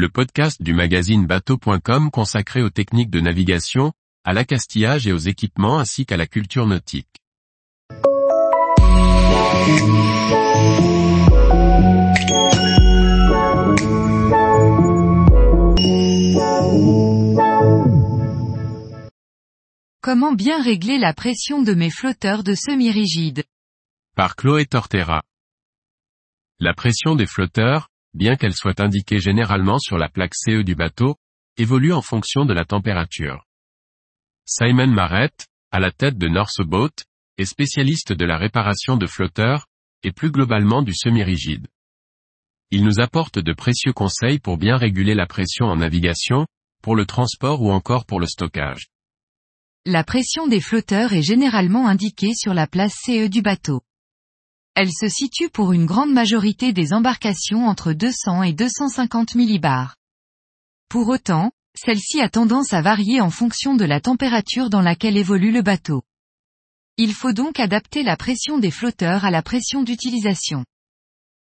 le podcast du magazine bateau.com consacré aux techniques de navigation, à l'accastillage et aux équipements ainsi qu'à la culture nautique. Comment bien régler la pression de mes flotteurs de semi-rigides? Par Chloé Tortera. La pression des flotteurs, bien qu'elle soit indiquée généralement sur la plaque CE du bateau, évolue en fonction de la température. Simon Marrett, à la tête de North Boat, est spécialiste de la réparation de flotteurs, et plus globalement du semi-rigide. Il nous apporte de précieux conseils pour bien réguler la pression en navigation, pour le transport ou encore pour le stockage. La pression des flotteurs est généralement indiquée sur la place CE du bateau. Elle se situe pour une grande majorité des embarcations entre 200 et 250 millibars. Pour autant, celle-ci a tendance à varier en fonction de la température dans laquelle évolue le bateau. Il faut donc adapter la pression des flotteurs à la pression d'utilisation.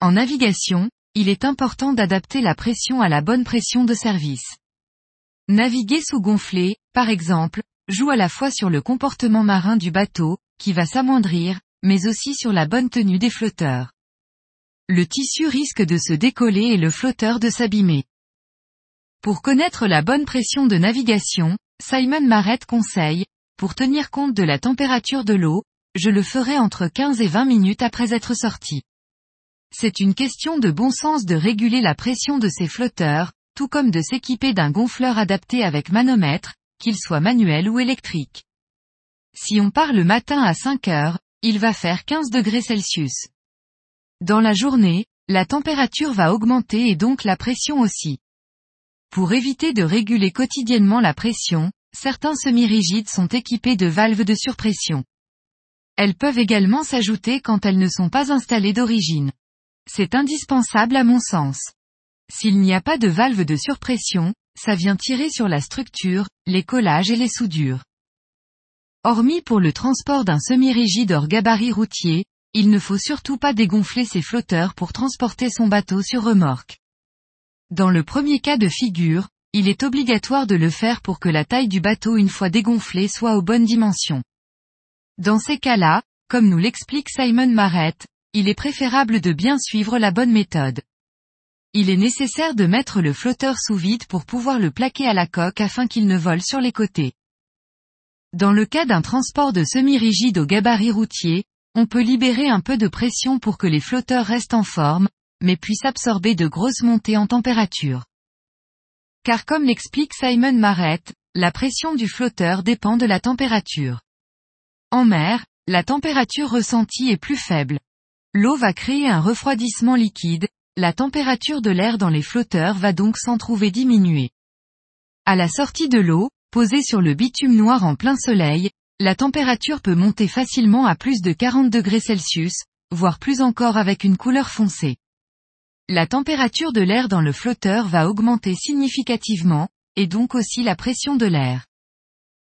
En navigation, il est important d'adapter la pression à la bonne pression de service. Naviguer sous gonflé, par exemple, joue à la fois sur le comportement marin du bateau, qui va s'amoindrir, mais aussi sur la bonne tenue des flotteurs. Le tissu risque de se décoller et le flotteur de s'abîmer. Pour connaître la bonne pression de navigation, Simon Marrett conseille, pour tenir compte de la température de l'eau, je le ferai entre 15 et 20 minutes après être sorti. C'est une question de bon sens de réguler la pression de ces flotteurs, tout comme de s'équiper d'un gonfleur adapté avec manomètre, qu'il soit manuel ou électrique. Si on part le matin à 5 heures, il va faire 15 degrés Celsius. Dans la journée, la température va augmenter et donc la pression aussi. Pour éviter de réguler quotidiennement la pression, certains semi-rigides sont équipés de valves de surpression. Elles peuvent également s'ajouter quand elles ne sont pas installées d'origine. C'est indispensable à mon sens. S'il n'y a pas de valve de surpression, ça vient tirer sur la structure, les collages et les soudures. Hormis pour le transport d'un semi-rigide hors gabarit routier, il ne faut surtout pas dégonfler ses flotteurs pour transporter son bateau sur remorque. Dans le premier cas de figure, il est obligatoire de le faire pour que la taille du bateau une fois dégonflé soit aux bonnes dimensions. Dans ces cas-là, comme nous l'explique Simon Marrett, il est préférable de bien suivre la bonne méthode. Il est nécessaire de mettre le flotteur sous vide pour pouvoir le plaquer à la coque afin qu'il ne vole sur les côtés. Dans le cas d'un transport de semi-rigide au gabarit routier, on peut libérer un peu de pression pour que les flotteurs restent en forme, mais puissent absorber de grosses montées en température. Car comme l'explique Simon Marrett, la pression du flotteur dépend de la température. En mer, la température ressentie est plus faible. L'eau va créer un refroidissement liquide, la température de l'air dans les flotteurs va donc s'en trouver diminuer. À la sortie de l'eau, posée sur le bitume noir en plein soleil, la température peut monter facilement à plus de 40 degrés Celsius, voire plus encore avec une couleur foncée. La température de l'air dans le flotteur va augmenter significativement, et donc aussi la pression de l'air.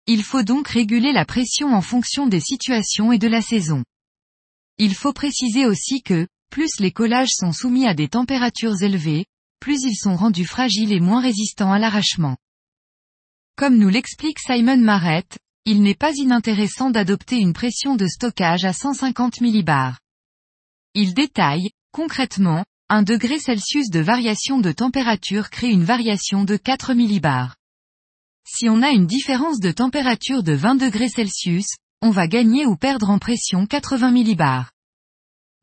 Il faut donc réguler la pression en fonction des situations et de la saison. Il faut préciser aussi que, plus les collages sont soumis à des températures élevées, plus ils sont rendus fragiles et moins résistants à l'arrachement. Comme nous l'explique Simon Marrett, il n'est pas inintéressant d'adopter une pression de stockage à 150 millibars. Il détaille, concrètement, un degré Celsius de variation de température crée une variation de 4 millibars. Si on a une différence de température de 20 degrés Celsius, on va gagner ou perdre en pression 80 millibars.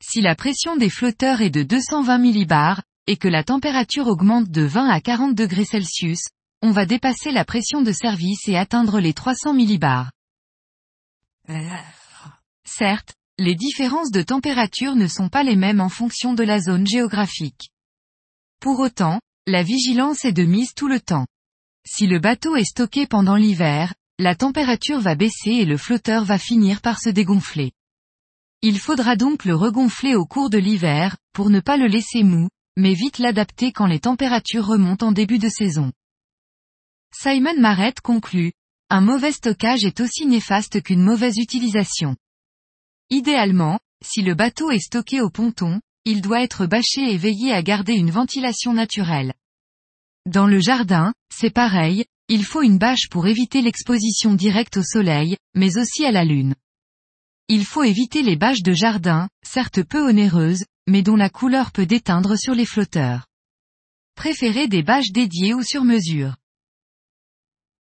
Si la pression des flotteurs est de 220 millibars, et que la température augmente de 20 à 40 degrés Celsius, on va dépasser la pression de service et atteindre les 300 millibars. Certes, les différences de température ne sont pas les mêmes en fonction de la zone géographique. Pour autant, la vigilance est de mise tout le temps. Si le bateau est stocké pendant l'hiver, la température va baisser et le flotteur va finir par se dégonfler. Il faudra donc le regonfler au cours de l'hiver, pour ne pas le laisser mou, mais vite l'adapter quand les températures remontent en début de saison. Simon Marrett conclut, un mauvais stockage est aussi néfaste qu'une mauvaise utilisation. Idéalement, si le bateau est stocké au ponton, il doit être bâché et veiller à garder une ventilation naturelle. Dans le jardin, c'est pareil, il faut une bâche pour éviter l'exposition directe au soleil, mais aussi à la lune. Il faut éviter les bâches de jardin, certes peu onéreuses, mais dont la couleur peut déteindre sur les flotteurs. Préférez des bâches dédiées ou sur mesure.